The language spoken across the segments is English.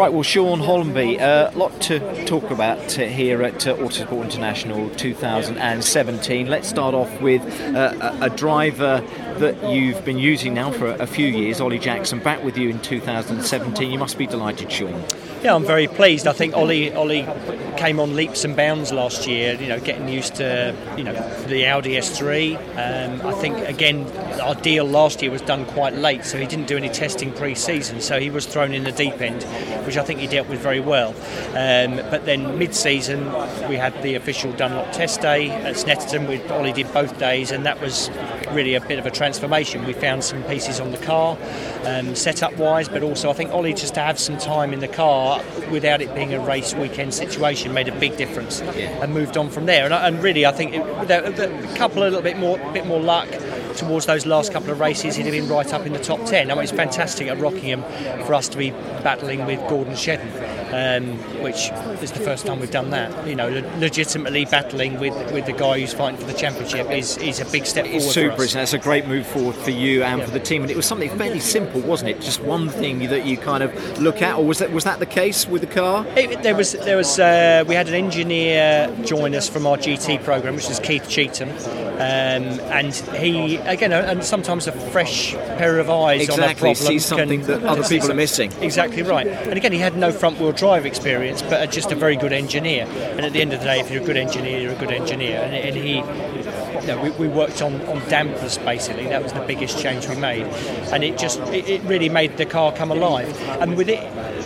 Right, well, Shaun Hollamby, a uh, lot to talk about here at uh, Autosport International 2017. Let's start off with uh, a, a driver that you've been using now for a few years, Ollie Jackson, back with you in 2017. You must be delighted, Shaun. Yeah, I'm very pleased. I think Ollie Ollie came on leaps and bounds last year. You know, getting used to you know the Audi S3. Um, I think again our deal last year was done quite late, so he didn't do any testing pre-season. So he was thrown in the deep end, which I think he dealt with very well. Um, but then mid-season we had the official Dunlop test day at Snetterton. We, Ollie did both days, and that was really a bit of a transformation. We found some pieces on the car, um, setup wise, but also I think Ollie just to have some time in the car without it being a race weekend situation made a big difference yeah. and moved on from there. And, and really, I think it, the, the, a couple a little bit more, bit more luck towards those last couple of races, he'd have been right up in the top 10. I mean, it's fantastic at Rockingham for us to be battling with Gordon Shedden um, which is the first time we've done that. You know, legitimately battling with, with the guy who's fighting for the championship is, is a big step forward. It's super, isn't it? It's a great move forward for you and yeah. for the team. And it was something fairly simple, wasn't it? Just one thing that you kind of look at, or was that was that the case with the car? It, there was there was uh, we had an engineer join us from our GT program, which is Keith Cheetham, um, and he again, and sometimes a fresh pair of eyes exactly. on a problem see something can, that other people are missing. Exactly right. And again, he had no front wheel drive experience, but just a very good engineer. And at the end of the day, if you're a good engineer, you're a good engineer. And, and he, you know, we, we, worked on, on dampers basically. That was the biggest change we made, and it just it, it really made the car come alive. And with it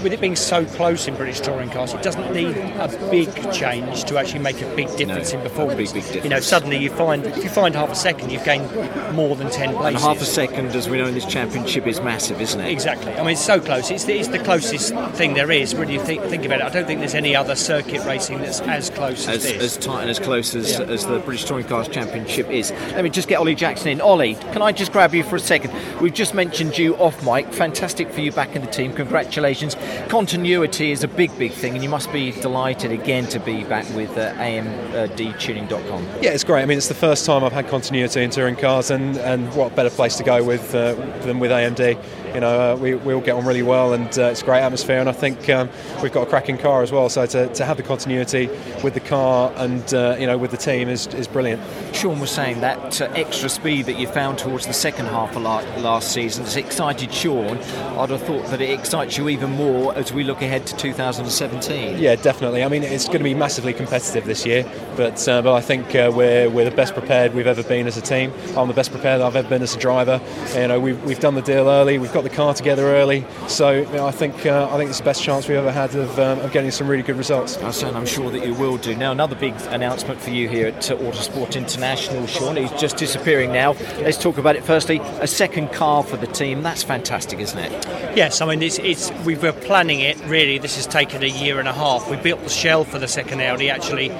with it being so close in British touring cars, it doesn't need a big change to actually make a big difference no, in performance. Big, big difference. You know, suddenly you find if you find half a second, you've gained more than ten places. And half a second, as we know in this championship, is massive, isn't it? Exactly. I mean, it's so close. It's the, it's the closest thing there is. Really, you think, think about it, I don't think there's any other circuit racing that's as close as, as this. As tight and as close as, yeah. as the British Touring Cars Championship is. Let me just get Ollie Jackson in. Ollie, can I just grab you for a second? We've just mentioned you off mic. Fantastic for you back in the team. Congratulations. Continuity is a big, big thing, and you must be delighted again to be back with uh, AMDtuning.com. Yeah, it's great. I mean, it's the first time I've had continuity in touring cars, and, and what better place to go with uh, than with AMD? You know, uh, we, we all get on really well, and uh, it's a great atmosphere, and I think um, we've got a cracking car as well. So to, to have the continuity with the car and uh, you know with the team is, is brilliant. Shaun was saying that uh, extra speed that you found towards the second half of last season has excited Shaun. I'd have thought that it excites you even more as we look ahead to 2017. Yeah, definitely. I mean, it's going to be massively competitive this year, but uh, but I think uh, we're we're the best prepared we've ever been as a team. I'm the best prepared I've ever been as a driver. You know, we've, we've done the deal early. We've got the car together early, so you know, I think uh, I think it's the best chance we've ever had of, um, of getting some really good results. And I'm sure that you will do. Now, another big announcement for you here at Autosport International, Shaun. He's just disappearing now. Let's talk about it firstly. A second car for the team. That's fantastic, isn't it? Yes, I mean it's, it's we were planning it. Really, this has taken a year and a half. We built the shell for the second Audi actually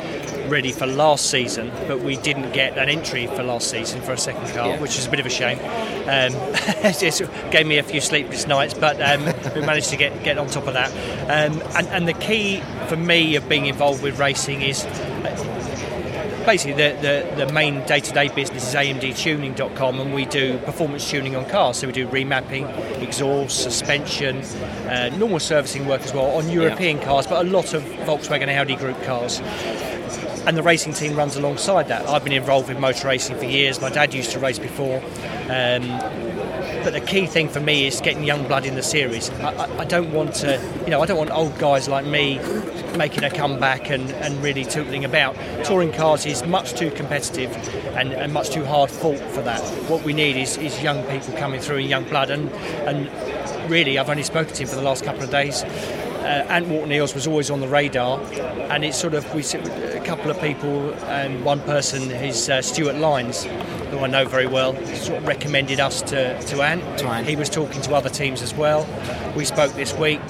ready for last season, but we didn't get an entry for last season for a second car, yeah. which is a bit of a shame. Um, it gave me a few sleepless nights, but um, we managed to get, get on top of that. Um, and, and, the key for me of being involved with racing is uh, basically the, the, the main day-to-day business is amdtuning.com and we do performance tuning on cars so we do remapping exhaust suspension uh, normal servicing work as well on european yeah. cars but a lot of volkswagen audi group cars and the racing team runs alongside that. I've been involved in motor racing for years. My dad used to race before. Um, but the key thing for me is getting young blood in the series. I, I, I, don't want to, you know, I don't want old guys like me making a comeback and, and really tootling about. Touring cars is much too competitive and, and much too hard fought for that. What we need is, is young people coming through and young blood. And, and really, I've only spoken to him for the last couple of days uh, Ant Whorton-Eales was always on the radar, and it's sort of we sit with a couple of people, and one person is uh, Stewart Lines, who I know very well, sort of recommended us to to Ant. To Ant. He was talking to other teams as well. We spoke this week.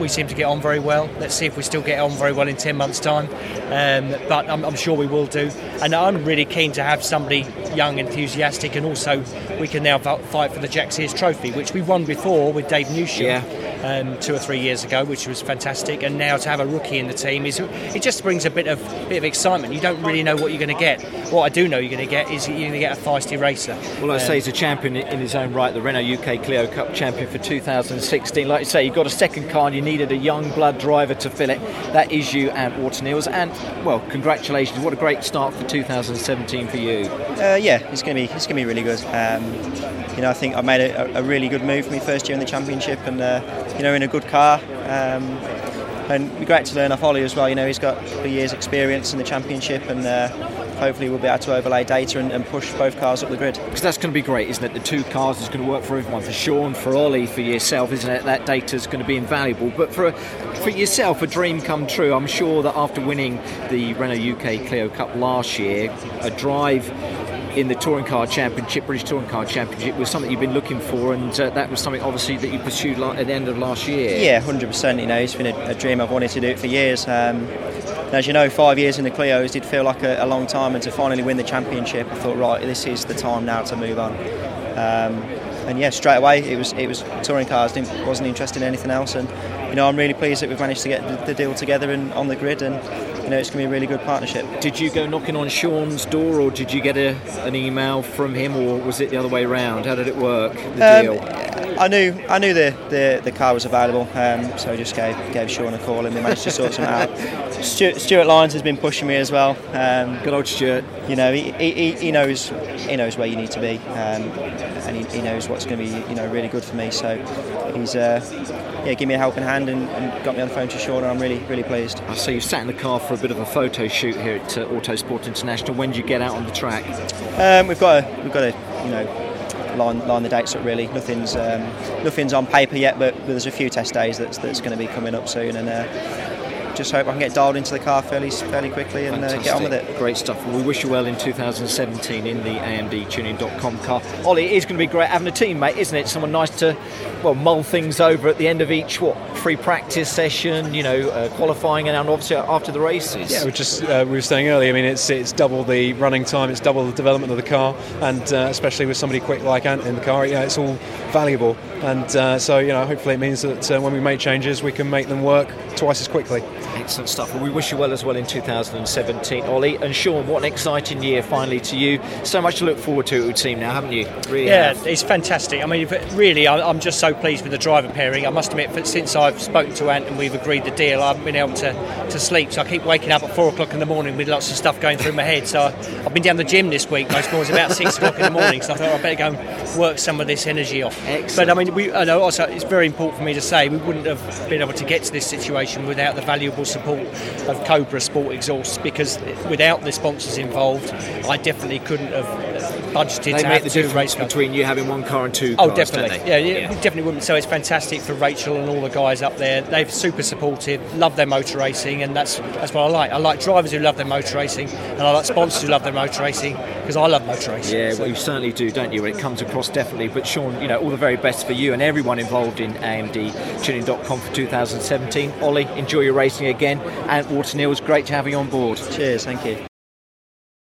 We seem to get on very well. Let's see if we still get on very well in 10 months' time. Um, but I'm, I'm, sure we will do. And I'm really keen to have somebody young, enthusiastic, and also we can now fight for the Jack Sears Trophy, which we won before with Dave Newsham. Yeah um, two or three years ago, which was fantastic. And now to have a rookie in the team is it just brings a bit of bit of excitement. You don't really know what you're going to get. What I do know you're going to get is you're going to get a feisty racer. Well, I um, say he's a champion in his own right, the Renault UK Clio Cup champion for 2016. Like you say, you've got a second car and you needed a young blood driver to fill it. That is you and Whorton-Eales. And well, congratulations! What a great start for 2017 for you. Uh, yeah, it's going to be it's to be really good. Um, you know, I think I made a, a, really good move for my first year in the championship, and uh, you know, in a good car. Um, and great to learn off Ollie as well. You know, he's got a year's experience in the championship, and uh, hopefully we'll be able to overlay data and, and, push both cars up the grid. Because that's going to be great, isn't it? The two cars is going to work for everyone. For Shaun, for Ollie, for yourself, isn't it? That data is going to be invaluable. But for for yourself, a dream come true. I'm sure that after winning the Renault UK Clio Cup last year, a drive in the Touring Car Championship, British Touring Car Championship, was something you've been looking for, and uh, that was something obviously that you pursued at the end of last year. Yeah, hundred percent. You know, it's been a, a, dream I've wanted to do it for years. Um, as you know, five years in the Clios did feel like a, a, long time, and to finally win the championship, I thought, right, this is the time now to move on. Um, and yeah, straight away it was it was touring cars. Didn't, wasn't interested in anything else, and you know I'm really pleased that we've managed to get the, deal together and on the grid, and you know it's going to be a really good partnership. Did you go knocking on Shaun's door, or did you get a, an email from him, or was it the other way around? How did it work? The um, deal. I knew I knew the, the, the car was available, um, so I just gave gave Shaun a call and we managed to sort something out. Stewart, Stewart Lines has been pushing me as well. Um, Good old Stewart. You know he, he, he knows he knows where you need to be, um, and he, he, knows what's going to be you know really good for me. So he's uh, yeah, give me a helping hand and, and, got me on the phone to Shaun, and I'm really, really pleased. See you sat in the car for a bit of a photo shoot here at uh, Autosport International. When did you get out on the track? Um, we've got a, we've got a, you know, line, line the dates up really. Nothing's um, nothing's on paper yet, but there's a few test days that's that's going to be coming up soon, and uh, just hope I can get dialed into the car fairly fairly quickly and uh, get on with it. Great stuff. Well, we wish you well in 2017 in the AMD car. Ollie, it is going to be great having a teammate, isn't it? Someone nice to well mull things over at the end of each what free practice session, you know, uh, qualifying, and obviously after the races. Yeah, we just uh, we were saying earlier. I mean, it's it's double the running time, it's double the development of the car, and uh, especially with somebody quick like Ant in the car, yeah, it's all valuable. And uh, so you know, hopefully it means that uh, when we make changes, we can make them work twice as quickly. Excellent stuff. Well, we wish you well as well in 2017, Ollie. And Shaun, what an exciting year finally to you. So much to look forward to, it would seem now, haven't you? Really yeah, have. it's fantastic. I mean, really, I'm just so pleased with the driver pairing. I must admit, that since I've spoken to Ant and we've agreed the deal, I haven't been able to, to sleep. So I keep waking up at four o'clock in the morning with lots of stuff going through my head. So I've been down the gym this week most mornings about six o'clock in the morning. So I thought I'd better go and work some of this energy off. Excellent. But I mean, we, I know also it's very important for me to say we wouldn't have been able to get to this situation without the valuable support of Cobra Sport Exhaust because without the sponsors involved, I definitely couldn't have budgeted they to make the difference between you having one car and two. Oh, cars, definitely. Yeah, yeah, yeah, definitely wouldn't. So it's fantastic for Rachel and all the guys up there. They're super supportive, love their motor racing, and that's that's what I like. I like drivers who love their motor racing, and I like sponsors who love their motor racing because I love motor racing. Yeah, so. well, you certainly do, don't you? When it comes across, definitely. But Shaun, you know, all the very best for you and everyone involved in AMD for 2017. Ollie, enjoy your racing again, and Whorton-Eales, great to have you on board. Cheers, thank you.